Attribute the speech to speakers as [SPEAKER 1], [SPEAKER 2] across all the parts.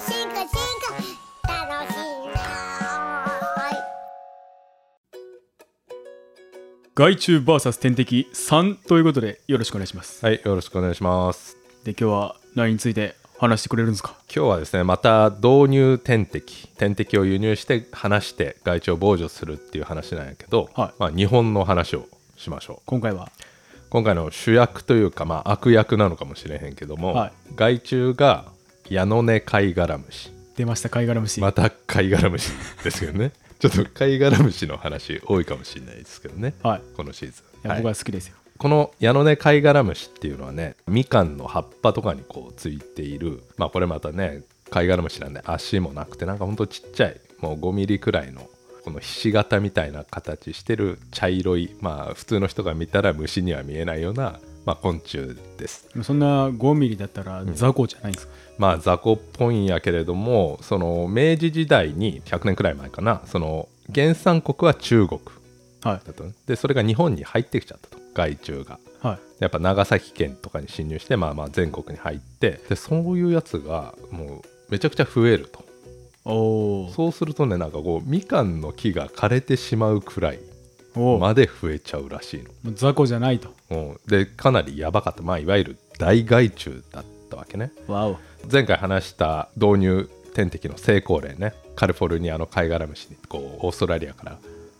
[SPEAKER 1] 進化進化楽しい。な
[SPEAKER 2] 害虫 VS 天敵3ということでよろしくお願いします。
[SPEAKER 3] はい、よろしくお願いします。
[SPEAKER 2] で今日は何について話してくれるんですか？
[SPEAKER 3] 今日はですね、また導入天敵、天敵を輸入して話して害虫を防除するっていう話なんやけど、
[SPEAKER 2] はい。
[SPEAKER 3] まあ日本の話をしましょう。
[SPEAKER 2] 今回は？
[SPEAKER 3] 今回の主役というか、まあ悪役なのかもしれへんけども、
[SPEAKER 2] はい。
[SPEAKER 3] 害虫がヤノネカイガラムシ。
[SPEAKER 2] 出ました貝殻虫、
[SPEAKER 3] またカイガラムシですけどね。ちょっとカイガラムシの話多いかもしれないですけどね。
[SPEAKER 2] はい
[SPEAKER 3] このシーズン。はい
[SPEAKER 2] 僕は好きですよ
[SPEAKER 3] このヤノネカイガラムシっていうのはねみかんの葉っぱとかにこうついているまあこれまたねカイガラムシなんで足もなくてなんかほんとちっちゃいもう5ミリくらいのこのひし形みたいな形してる茶色いまあ普通の人が見たら虫には見えないような、まあ、昆虫です。
[SPEAKER 2] そんな5ミリだったら雑魚じゃないんですか、
[SPEAKER 3] まあ雑魚っぽいんやけれどもその明治時代に100年くらい前かなその原産国は中国
[SPEAKER 2] はい。
[SPEAKER 3] だとねでそれが日本に入ってきちゃったと害虫が。
[SPEAKER 2] はい。
[SPEAKER 3] やっぱ長崎県とかに侵入してまあまあ全国に入ってでそういうやつがもうめちゃくちゃ増えると。そうするとねなんかこうみかんの木が枯れてしまうくらいまで増えちゃうらしい
[SPEAKER 2] もう雑魚じゃないと。
[SPEAKER 3] でかなりやばかった。まあいわゆる大害虫だったわけね。前回話した導入天敵の成功例ね。カリフォルニアのカイガラムシにこうオーストラリアから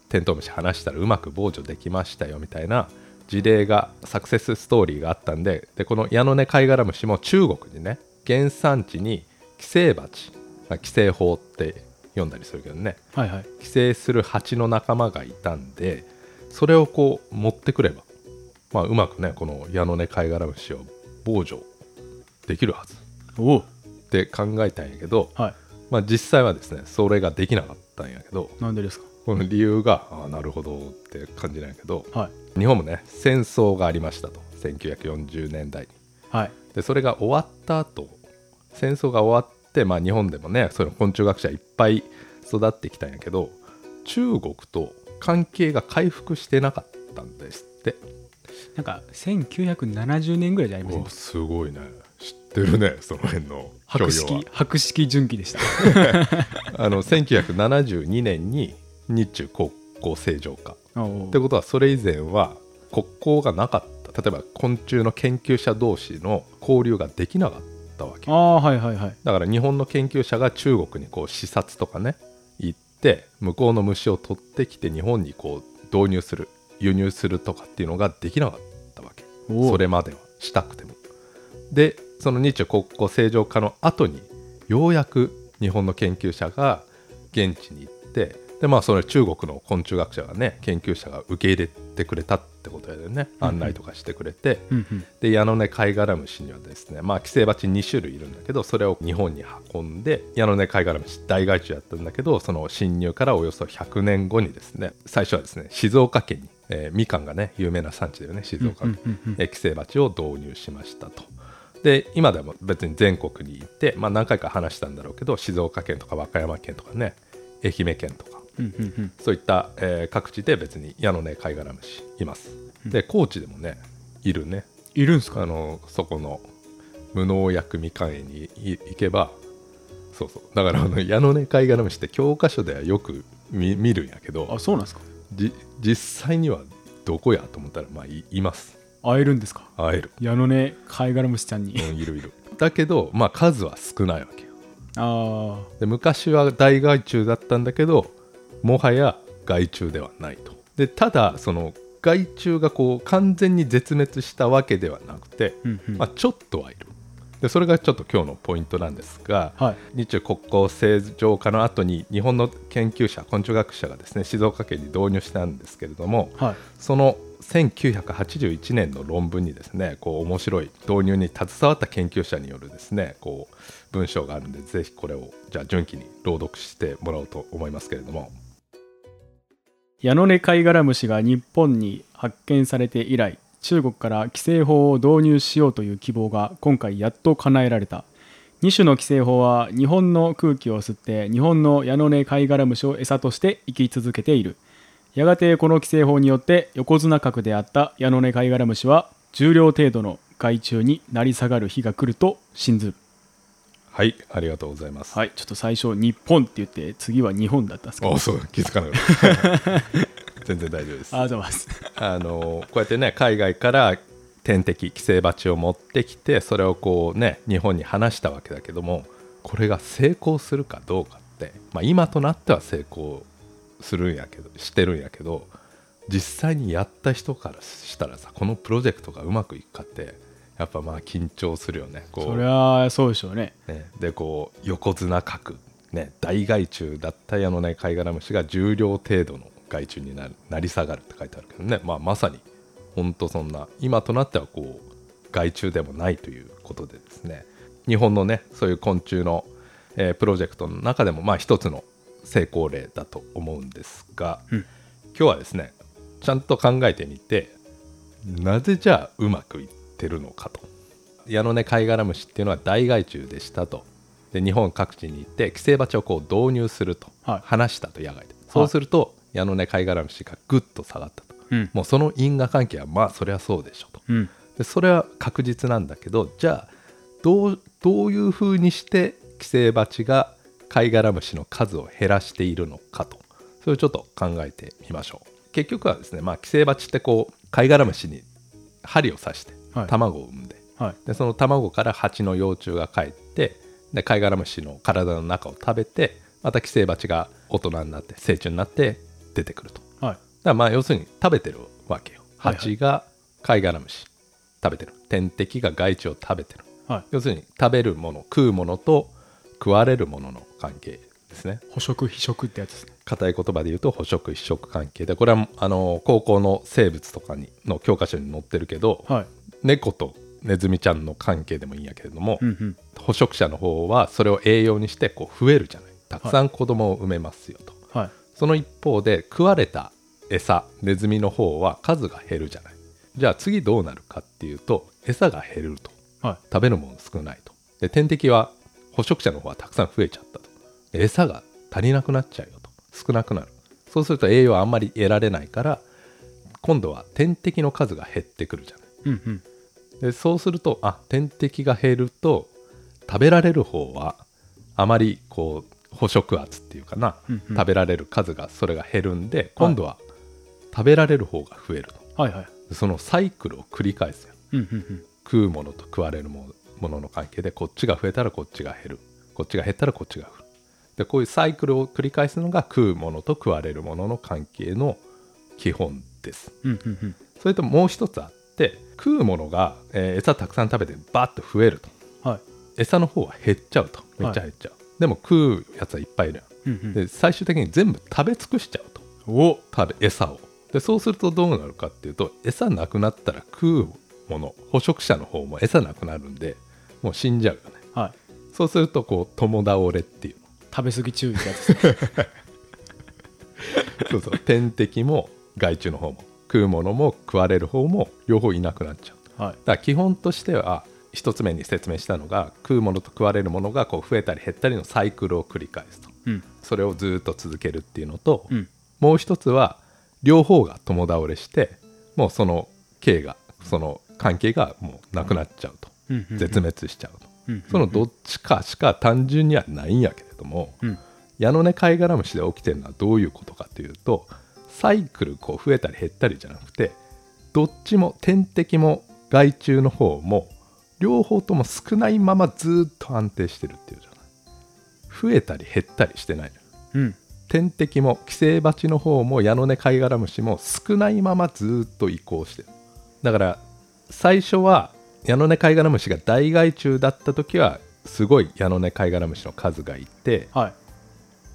[SPEAKER 3] テントウムシ離したらうまく防除できましたよみたいな事例がサクセスストーリーがあったんででこのヤノネカイガラムシも中国にね原産地に寄生蜂、まあ、寄生蜂って読んだりするけどね。
[SPEAKER 2] はいはい。
[SPEAKER 3] 寄生する蜂の仲間がいたんでそれをこう持ってくれば、まあ、うまくねこのヤノネカイガラムシを防除できるはず。って考えたんやけど、
[SPEAKER 2] はい。
[SPEAKER 3] まあ、実際はですねそれができなかったんやけど
[SPEAKER 2] なんでですか？
[SPEAKER 3] この理由がああなるほどって感じなんやけど
[SPEAKER 2] はい。
[SPEAKER 3] 日本もね戦争がありましたと。1940年代に。
[SPEAKER 2] はい。
[SPEAKER 3] でそれが終わった後戦争が終わって、まあ、日本でもねその昆虫学者いっぱい育ってきたんやけど中国と関係が回復してなかったんですって。
[SPEAKER 2] なんか1970年ぐらいじゃありません
[SPEAKER 3] おすごいね。知ってるねその辺の
[SPEAKER 2] 博識博識純喜でした。
[SPEAKER 3] あの1972年に日中国交正常化。ってことはそれ以前は国交がなかった。例えば昆虫の研究者同士の交流ができなかったわけ
[SPEAKER 2] ああはいはいはい。
[SPEAKER 3] だから日本の研究者が中国にこう視察とかね行って向こうの虫を取ってきて日本にこう導入する輸入するとかっていうのができなかったわけ。それまではしたくても。でその日中国交正常化の後にようやく日本の研究者が現地に行ってでまあそれ中国の昆虫学者がね研究者が受け入れてくれたってことだよね。案内とかしてくれて、
[SPEAKER 2] うんうん。
[SPEAKER 3] でヤノネカイガラムシにはですねまあ寄生蜂2種類いるんだけどそれを日本に運んでヤノネカイガラムシ大害虫だったんだけどその侵入からおよそ100年後にですね最初はですね静岡県に、えーみかんがね有名な産地だよね静岡県、
[SPEAKER 2] うんうん
[SPEAKER 3] 寄生蜂を導入しましたと。で今でも別に全国にいて、まあ、何回か話したんだろうけど静岡県とか和歌山県とかね愛媛県とか
[SPEAKER 2] うんうんうん
[SPEAKER 3] そういった、えー各地で別に矢のねカイガラムシいます。で高知でもねいるね。
[SPEAKER 2] いるんすか？
[SPEAKER 3] あのそこの無農薬みかん園にい行けばそうそう。だからあの矢のねカイガラムシって教科書ではよく見見るんやけど
[SPEAKER 2] あそうなんですか？
[SPEAKER 3] じ実際にはどこやと思ったらまあいいます。
[SPEAKER 2] 会えるんですか？
[SPEAKER 3] 会える、
[SPEAKER 2] 矢野根貝殻虫ちゃんに。
[SPEAKER 3] うん、いるいる。だけどまあ数は少ないわけよ。
[SPEAKER 2] あ
[SPEAKER 3] で昔は大害虫だったんだけどもはや害虫ではないと。でただその害虫がこう完全に絶滅したわけではなくて、
[SPEAKER 2] あうんうん。
[SPEAKER 3] まあ、ちょっとはいる。でそれがちょっと今日のポイントなんですが、
[SPEAKER 2] はい。
[SPEAKER 3] 日中国交正常化の後に日本の研究者昆虫学者がですね静岡県に導入したんですけれども
[SPEAKER 2] はい。
[SPEAKER 3] その1981年の論文にですねこう面白い導入に携わった研究者によるですねこう文章があるんでぜひこれをじゃあ順記に朗読してもらおうと思いますけれども
[SPEAKER 2] ヤノネカイガラムシが日本に発見されて以来中国から規制法を導入しようという希望が今回やっと叶えられた。2種の規制法は日本の空気を吸って日本のヤノネカイガラムシを餌として生き続けている。やがてこの規制法によって横綱格であったヤノネカイガラムシは重量程度の害虫になり下がる日が来ると信ずる。
[SPEAKER 3] はいありがとうございます、
[SPEAKER 2] はいちょっと最初日本って言って次は日本だったんですけど。
[SPEAKER 3] あそう気づかなかった。全然大丈夫です。
[SPEAKER 2] ありがとうございます。
[SPEAKER 3] あのこうやってね海外から天敵寄生蜂を持ってきてそれをこうね日本に放したわけだけどもこれが成功するかどうかって、まあ、今となっては成功するんやけどしてるんやけど実際にやった人からしたらさこのプロジェクトがうまくいくかってやっぱまあ緊張するよね。こう
[SPEAKER 2] そりゃそうでしょうね。
[SPEAKER 3] ね、でこう横綱角、ね、大害虫だった矢のね貝殻虫が重量程度の害虫になるなり下がるって書いてあるけどね、まあ、まさに本当そんな今となってはこう害虫でもないということでですね。日本のねそういう昆虫の、えープロジェクトの中でもまあ一つの成功例だと思うんですが、
[SPEAKER 2] うん。
[SPEAKER 3] 今日はですねちゃんと考えてみてなぜじゃあうまくいってるのかと。矢の根貝殻虫っていうのは大害虫でしたと。で日本各地に行って寄生蜂をこう導入すると、
[SPEAKER 2] はい。
[SPEAKER 3] 話したと野外で。そうすると、矢の根貝殻虫がぐっと下がったと。
[SPEAKER 2] うん。
[SPEAKER 3] もうその因果関係はまあそりゃそうでしょと。
[SPEAKER 2] うん。
[SPEAKER 3] でそれは確実なんだけどじゃあどうどういうふうにして寄生蜂が貝殻虫の数を減らしているのかと。それをちょっと考えてみましょう。結局はですねまあ寄生蜂ってこう貝殻虫に針を刺して
[SPEAKER 2] はい
[SPEAKER 3] 卵を産んで、
[SPEAKER 2] はい。
[SPEAKER 3] でその卵から蜂の幼虫が帰ってで貝殻虫の体の中を食べてまた寄生蜂が大人になって成虫になって出てくると。だか
[SPEAKER 2] はい
[SPEAKER 3] らまあ要するに食べてるわけよ。蜂が貝殻虫食べてる。天敵が害虫を食べてる。
[SPEAKER 2] はい。
[SPEAKER 3] 要するに食べるもの食うものと食われるものの関係ですね。
[SPEAKER 2] 捕食非食ってやつですね。
[SPEAKER 3] 硬い言葉で言うと捕食非食関係でこれはあの高校の生物とかにの教科書に載ってるけど、
[SPEAKER 2] はい
[SPEAKER 3] 猫とネズミちゃんの関係でもいいんやけれども、
[SPEAKER 2] うんうん。
[SPEAKER 3] 捕食者の方はそれを栄養にしてこう増えるじゃない。たくさん子供を産めますよと、
[SPEAKER 2] はい。
[SPEAKER 3] その一方で食われた餌ネズミの方は数が減るじゃない。じゃあ次どうなるかっていうと餌が減ると。
[SPEAKER 2] はい。
[SPEAKER 3] 食べるもの少ないと。で天敵は捕食者の方はたくさん増えちゃったと。で餌が足りなくなっちゃうよと。少なくなる。そうすると栄養はあんまり得られないから今度は天敵の数が減ってくるじゃない
[SPEAKER 2] うんうん。
[SPEAKER 3] でそうするとあ天敵が減ると食べられる方はあまりこう捕食圧っていうかな、
[SPEAKER 2] うんうん。
[SPEAKER 3] 食べられる数がそれが減るんで今度は食べられる方が増えると。
[SPEAKER 2] はいはい。
[SPEAKER 3] でそのサイクルを繰り返すよ
[SPEAKER 2] うんうんうん。
[SPEAKER 3] 食うものと食われるものものの関係でこっちが増えたらこっちが減る。こっちが減ったらこっちが増える。でこういうサイクルを繰り返すのが食うものと食われるものの関係の基本です。
[SPEAKER 2] うんうんうん。
[SPEAKER 3] それともう一つあって食うものが、えー餌たくさん食べてバッと増えると。
[SPEAKER 2] はい。
[SPEAKER 3] 餌の方は減っちゃうと。めっちゃ減っちゃう、でも食うやつはいっぱいいるやん。
[SPEAKER 2] うんうん。
[SPEAKER 3] で最終的に全部食べ尽くしちゃうと。
[SPEAKER 2] お。
[SPEAKER 3] 食べ餌を。でそうするとどうなるかっていうと餌なくなったら食うもの捕食者の方も餌なくなるんでもう死んじゃうよね。
[SPEAKER 2] はい。
[SPEAKER 3] そうするとこう共倒れっていう。
[SPEAKER 2] 食べ過ぎ注意ってやつですね。
[SPEAKER 3] そうそう。天敵も害虫の方も食うものも食われる方も両方いなくなっちゃう。
[SPEAKER 2] はい。
[SPEAKER 3] だから基本としては一つ目に説明したのが食うものと食われるものがこう増えたり減ったりのサイクルを繰り返すと。
[SPEAKER 2] うん。
[SPEAKER 3] それをずっと続けるっていうのと、
[SPEAKER 2] うん。
[SPEAKER 3] もう一つは両方が共倒れしてもうその系がその関係がもうなくなっちゃうと、
[SPEAKER 2] うん
[SPEAKER 3] 絶滅しちゃうと、
[SPEAKER 2] うん
[SPEAKER 3] そのどっちかしか単純にはないんやけれども、
[SPEAKER 2] うん。
[SPEAKER 3] 矢の根貝殻虫で起きてるのはどういうことかというとサイクルこう増えたり減ったりじゃなくてどっちも天敵も害虫の方も両方とも少ないままずっと安定してるっていうじゃない。増えたり減ったりしてない
[SPEAKER 2] うん。
[SPEAKER 3] 天敵も寄生蜂の方も矢の根貝殻虫も少ないままずっと移行してる。だから最初は矢の根貝殻虫が大害虫だった時はすごい矢の根貝殻虫の数がいて
[SPEAKER 2] はい。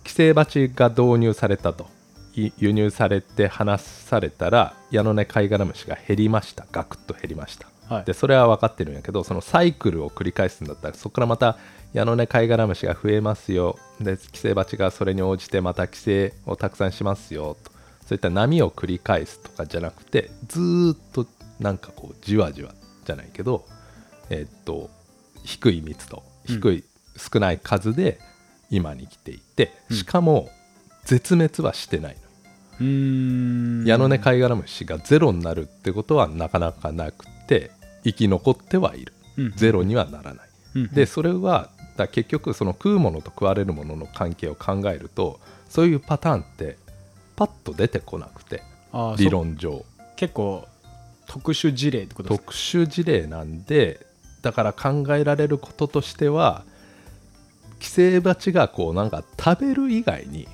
[SPEAKER 3] 寄生蜂が導入されたと。い輸入されて放されたら矢の根貝殻虫が減りました。ガクッと減りました。
[SPEAKER 2] はい。
[SPEAKER 3] でそれは分かってるんやけどそのサイクルを繰り返すんだったらそこからまた矢の根貝殻虫が増えますよ。で寄生蜂がそれに応じてまた寄生をたくさんしますよ。と。そういった波を繰り返すとかじゃなくてずーっとなんかこうじわじわじゃないけどえーっと低い密度
[SPEAKER 2] うん。
[SPEAKER 3] 低い、少ない数で今に来ていて
[SPEAKER 2] うん。
[SPEAKER 3] しかも絶滅はしてないの。矢の根貝殻虫がゼロになるってことはなかなかなくて生き残ってはいる。
[SPEAKER 2] うん。
[SPEAKER 3] ゼロにはならない。
[SPEAKER 2] うん。
[SPEAKER 3] でそれはから結局その食うものと食われるものの関係を考えるとそういうパターンってパッと出てこなくて理論上。
[SPEAKER 2] 結構特殊事例ってことですか？
[SPEAKER 3] 特殊事例なんでだから考えられることとしては寄生蜂がこうなんか食べる以外に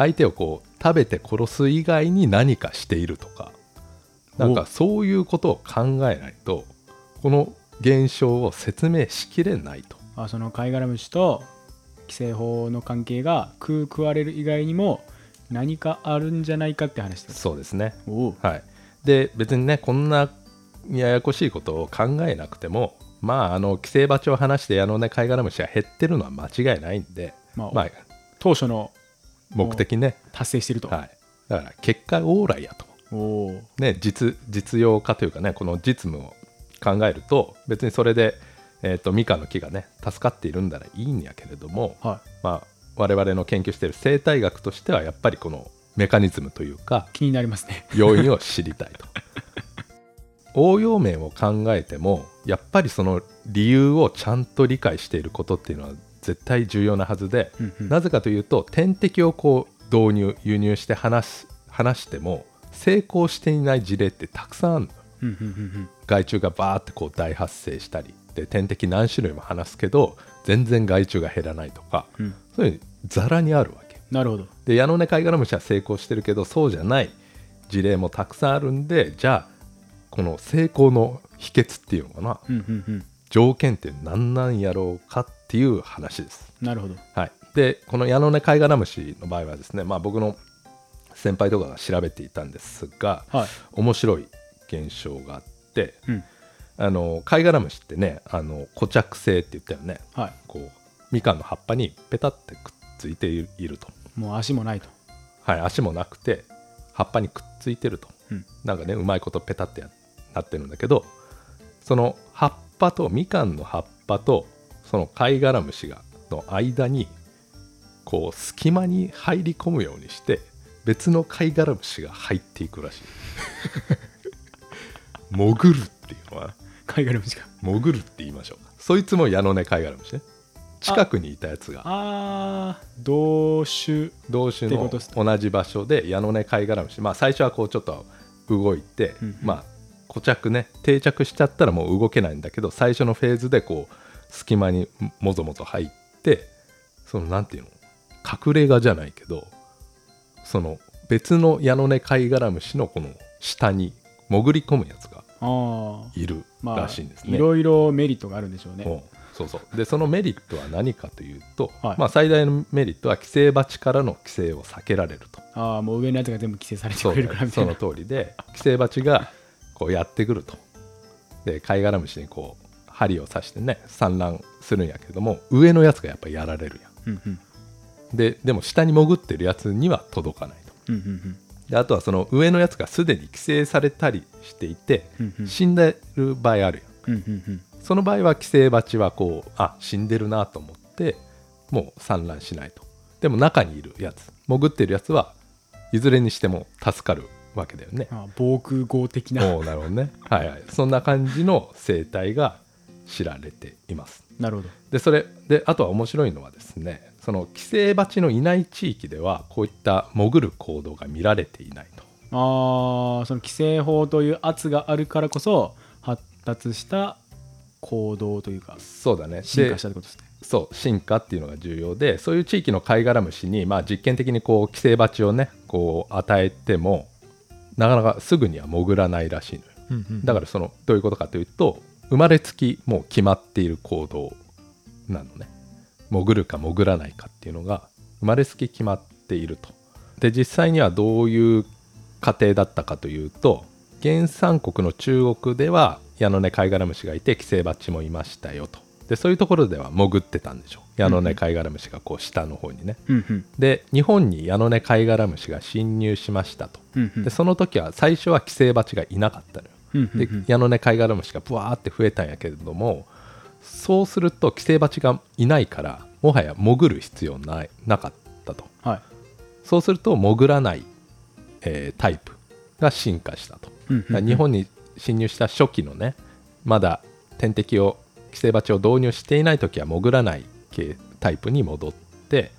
[SPEAKER 3] 相手をこう食べて殺す以外に何かしているとかなんかそういうことを考えないとこの現象を説明しきれないと。
[SPEAKER 2] あその貝殻虫と寄生法の関係が食う食われる以外にも何かあるんじゃないかって話です
[SPEAKER 3] そうですね。はい。で別にねこんなややこしいことを考えなくてもまああの寄生蜂を離して矢のね貝殻虫が減ってるのは間違いないんで
[SPEAKER 2] まあ、
[SPEAKER 3] まあ
[SPEAKER 2] 当初の
[SPEAKER 3] 目的ね。
[SPEAKER 2] 達成してると、
[SPEAKER 3] はい、だから結果オーライやと、ね、実実用化というかねこの実務を考えると別にそれで、えー、とミカの木がね助かっているんならいいんやけれども、
[SPEAKER 2] はい。
[SPEAKER 3] まあ、我々の研究している生態学としてはやっぱりこのメカニズムというか
[SPEAKER 2] 気になりますね。
[SPEAKER 3] 要因を知りたいと。応用面を考えてもやっぱりその理由をちゃんと理解していることっていうのは絶対重要なはずで、
[SPEAKER 2] うんうん。
[SPEAKER 3] なぜかというと点滴をこう導入輸入して話す話しても成功していない事例ってたくさんあるの。
[SPEAKER 2] うんうんうん
[SPEAKER 3] 害虫がバーってこう大発生したりで点滴何種類も話すけど全然害虫が減らないとか
[SPEAKER 2] うん。うん
[SPEAKER 3] そういうのざらにあるわけ。
[SPEAKER 2] なるほど。
[SPEAKER 3] で矢の根貝殻虫は成功してるけどそうじゃない事例もたくさんあるんでじゃあこの成功の秘訣っていうのかな。
[SPEAKER 2] うんうんうん。
[SPEAKER 3] 条件って何なんやろうかっていう話です。
[SPEAKER 2] なるほど。
[SPEAKER 3] はい、でこの矢の根貝殻虫の場合はですね、まあ、僕の先輩とかが調べていたんですが
[SPEAKER 2] はい。
[SPEAKER 3] 面白い現象があって
[SPEAKER 2] うん。
[SPEAKER 3] あの貝殻虫ってねあの固着性って言ったよね。
[SPEAKER 2] はい。
[SPEAKER 3] こうみかんの葉っぱにペタってくっついていると、
[SPEAKER 2] もう足もないと。
[SPEAKER 3] はい、足もなくて葉っぱにくっついてると、
[SPEAKER 2] うん。
[SPEAKER 3] なんかねうまいことペタってやなってるんだけどその葉っぱとみかんの葉っぱとその貝殻虫がの間にこう隙間に入り込むようにして別の貝殻虫が入っていくらしい。潜るっていうのは
[SPEAKER 2] 貝殻虫が
[SPEAKER 3] 潜るって言いましょうか。そいつも矢の根貝殻虫ね。近くにいたやつが。
[SPEAKER 2] あー同種
[SPEAKER 3] 同種の同じ場所で矢の根貝殻虫。まあ最初はこうちょっと動いて、
[SPEAKER 2] うんうん。
[SPEAKER 3] まあ固着ね。定着しちゃったらもう動けないんだけど最初のフェーズでこう隙間にもぞもぞ入ってそのなんていうの？隠れ家じゃないけどその別の矢の根貝殻虫のこの下に潜り込むやつが
[SPEAKER 2] ああ
[SPEAKER 3] いる
[SPEAKER 2] まあ
[SPEAKER 3] らしいんですね。
[SPEAKER 2] いろいろメリットがあるんでしょうね。
[SPEAKER 3] うん。そうそう。でそのメリットは何かというと、
[SPEAKER 2] はい。
[SPEAKER 3] まあ、最大のメリットは寄生蜂からの寄生を避けられると。
[SPEAKER 2] ああもう上のやつが全部規制されてくれるからみた
[SPEAKER 3] その
[SPEAKER 2] いな
[SPEAKER 3] 通りで寄生蜂がこうやってくると。で貝殻虫にこう針を刺してね産卵するんやけども上のやつがやっぱやられるや
[SPEAKER 2] うんうん。
[SPEAKER 3] んででも下に潜ってるやつには届かないと。
[SPEAKER 2] うんうん
[SPEAKER 3] であとはその上のやつがすでに寄生されたりしていて
[SPEAKER 2] うんうん。
[SPEAKER 3] 死んでる場合あるやん。
[SPEAKER 2] うんうんうん。
[SPEAKER 3] その場合は寄生蜂はこうあ死んでるなと思ってもう産卵しないと。でも中にいるやつ。潜ってるやつはいずれにしても助かるわけだよね。
[SPEAKER 2] あー防空壕的な。
[SPEAKER 3] なるほどね。はいはい。そんな感じの生態が知られています。
[SPEAKER 2] なるほど。
[SPEAKER 3] でそれであとは面白いのはですねその寄生蜂のいない地域ではこういった潜る行動が見られていないと。
[SPEAKER 2] ああその規制法という圧があるからこそ発達した行動というか
[SPEAKER 3] そうだね。
[SPEAKER 2] 進化
[SPEAKER 3] で
[SPEAKER 2] したってことですね。
[SPEAKER 3] そう進化っていうのが重要でそういう地域の貝殻虫に、まあ、実験的にこう寄生蜂をねこう与えてもなかなかすぐには潜らないらしいのよ。だからそのどういうことかというと生まれつきもう決まっている行動なのね。潜るか潜らないかっていうのが生まれつき決まっていると。で実際にはどういう過程だったかというと原産国の中国では矢の根貝殻虫がいて寄生バチもいましたよと。でそういうところでは潜ってたんでしょ矢の根貝殻虫がこう下の方にね。
[SPEAKER 2] うんうん。
[SPEAKER 3] で日本に矢の根貝殻虫が侵入しましたと。
[SPEAKER 2] うんうん。
[SPEAKER 3] でその時は最初は寄生バチがいなかったのよで矢の根貝殻虫がブワーって増えたんやけれどもそうすると寄生蜂がいないからもはや潜る必要ないなかったと。
[SPEAKER 2] はい。
[SPEAKER 3] そうすると潜らない、えータイプが進化したと、日本に侵入した初期のねまだ天敵を寄生蜂を導入していない時は潜らない系タイプに戻って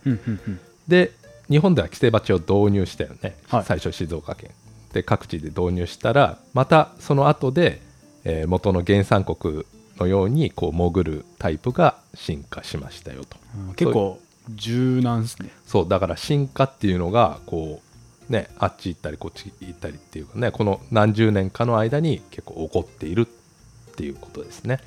[SPEAKER 3] で日本では寄生バチを導入したよね、
[SPEAKER 2] はい。
[SPEAKER 3] 最初静岡県で各地で導入したらまたその後で、えー元の原産国のようにこう潜るタイプが進化しましたよと。
[SPEAKER 2] うん結構柔軟ですね。
[SPEAKER 3] そうだから進化っていうのがこうねあっち行ったりこっち行ったりっていうかねこの何十年かの間に結構起こっているっていうことですね。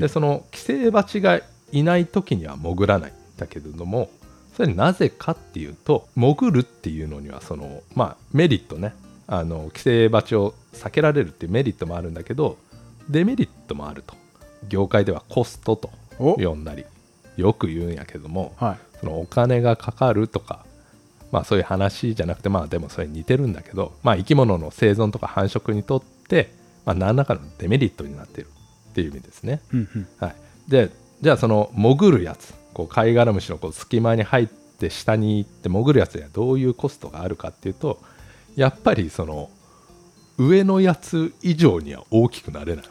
[SPEAKER 3] でその寄生バチがいない時には潜らないんだけれどもそれなぜかっていうと潜るっていうのにはそのまあメリットねあの寄生バチを避けられるっていうメリットもあるんだけどデメリットもあると。業界ではコストと
[SPEAKER 2] お？
[SPEAKER 3] 呼んだりよく言うんやけども
[SPEAKER 2] はい。
[SPEAKER 3] そのお金がかかるとかまあそういう話じゃなくてまあでもそれに似てるんだけどまあ生き物の生存とか繁殖にとってまあ何らかのデメリットになってるっていう意味ですね。
[SPEAKER 2] うんうん。
[SPEAKER 3] はい、でじゃあその潜るやつこう貝殻虫のこう隙間に入って下に行って潜るやつにはどういうコストがあるかっていうとやっぱりその上のやつ以上には大きくなれない。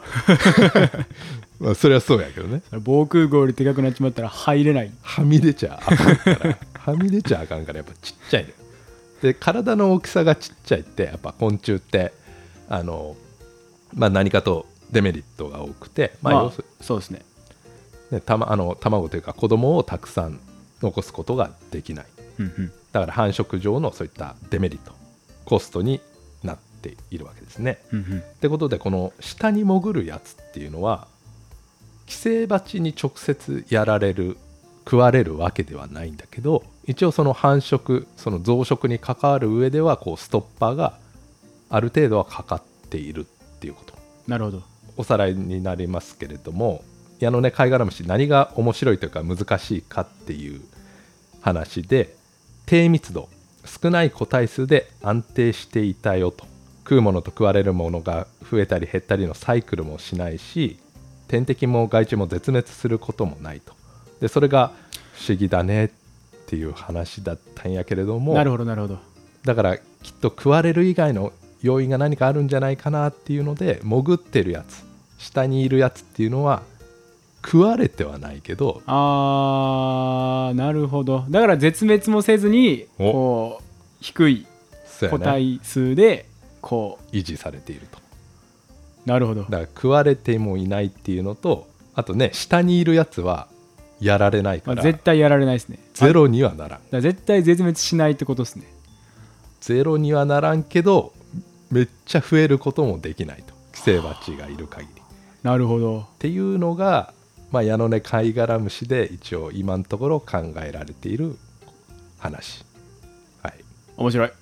[SPEAKER 3] まあそれはそうやけどね。
[SPEAKER 2] 防空壕よりでかくなっちまったら入れない。
[SPEAKER 3] はみ出ちゃあかんから。はみ出ちゃあかんからやっぱちっちゃいね。で体の大きさがちっちゃいってやっぱ昆虫ってあのまあ何かとデメリットが多くてまあ要する
[SPEAKER 2] そうですね。
[SPEAKER 3] ね、たまあの卵というか子供をたくさん残すことができない。
[SPEAKER 2] うんうん。
[SPEAKER 3] だから繁殖上のそういったデメリットコストになっているわけですね。
[SPEAKER 2] うんうん。
[SPEAKER 3] ってことでこの下に潜るやつっていうのは寄生バチに直接やられる食われるわけではないんだけど一応その繁殖その増殖に関わる上ではこうストッパーがある程度はかかっているっていうこと。
[SPEAKER 2] なるほど。
[SPEAKER 3] おさらいになりますけれども矢野ね貝殻虫何が面白いというか難しいかっていう話で低密度少ない個体数で安定していたよと。食うものと食われるものが増えたり減ったりのサイクルもしないし天敵も害虫も絶滅することもないと。でそれが不思議だねっていう話だったんやけれども。
[SPEAKER 2] なるほどなるほど。
[SPEAKER 3] だからきっと食われる以外の要因が何かあるんじゃないかなっていうので潜ってるやつ下にいるやつっていうのは食われてはないけど
[SPEAKER 2] あーなるほど。だから絶滅もせずに
[SPEAKER 3] お。
[SPEAKER 2] こう低い個体数でこ
[SPEAKER 3] 維持されていると。
[SPEAKER 2] うなるほど。
[SPEAKER 3] だから食われてもいないっていうのとあとね下にいるやつはやられない
[SPEAKER 2] まあ、
[SPEAKER 3] から
[SPEAKER 2] 絶対やられないですね。
[SPEAKER 3] ゼロにはならん。
[SPEAKER 2] ら絶対絶滅しないってことですね。
[SPEAKER 3] ゼロにはならんけどめっちゃ増えることもできないと。寄生バチがいる限り。
[SPEAKER 2] なるほど。
[SPEAKER 3] っていうのが、まあ、矢野根貝殻虫で一応今のところ考えられている話。はい、
[SPEAKER 2] 面白い。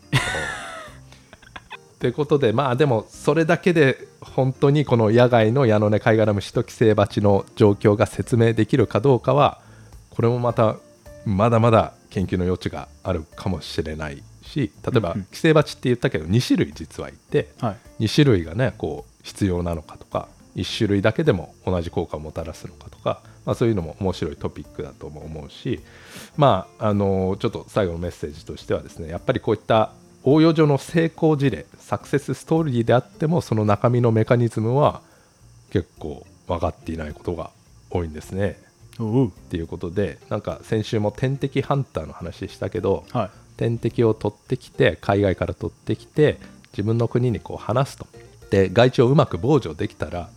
[SPEAKER 3] ということでまあでもそれだけで本当にこの野外の矢野根貝殻虫と寄生バチの状況が説明できるかどうかはこれもまたまだまだ研究の余地があるかもしれないし例えば寄生バチって言ったけど2種類実はいて
[SPEAKER 2] はい。
[SPEAKER 3] 2種類がねこう必要なのかとか1種類だけでも同じ効果をもたらすのかとか、まあ、そういうのも面白いトピックだとも思うしまああのちょっと最後のメッセージとしてはですねやっぱりこういった応用上の成功事例サクセスストーリーであってもその中身のメカニズムは結構分かっていないことが多いんですね。っていうことでなんか先週も天敵ハンターの話したけど
[SPEAKER 2] はい。
[SPEAKER 3] 天敵を取ってきて海外から取ってきて自分の国にこう放すと。で害虫をうまく防除できたら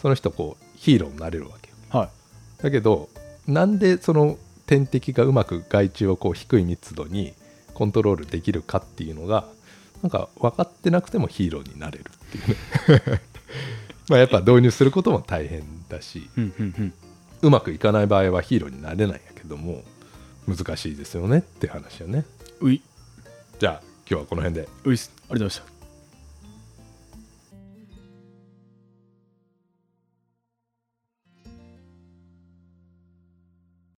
[SPEAKER 3] その人こうヒーローになれるわけよ。
[SPEAKER 2] はい。
[SPEAKER 3] だけどなんでその天敵がうまく害虫をこう低い密度にコントロールできるかっていうのがなんか分かってなくてもヒーローになれるっていうね。まあやっぱ導入することも大変だし
[SPEAKER 2] うんうんうん。
[SPEAKER 3] うまくいかない場合はヒーローになれないんやけども難しいですよねって話よね。
[SPEAKER 2] うい。
[SPEAKER 3] じゃあ今日はこの辺で。
[SPEAKER 2] ういっす。ありがとうございました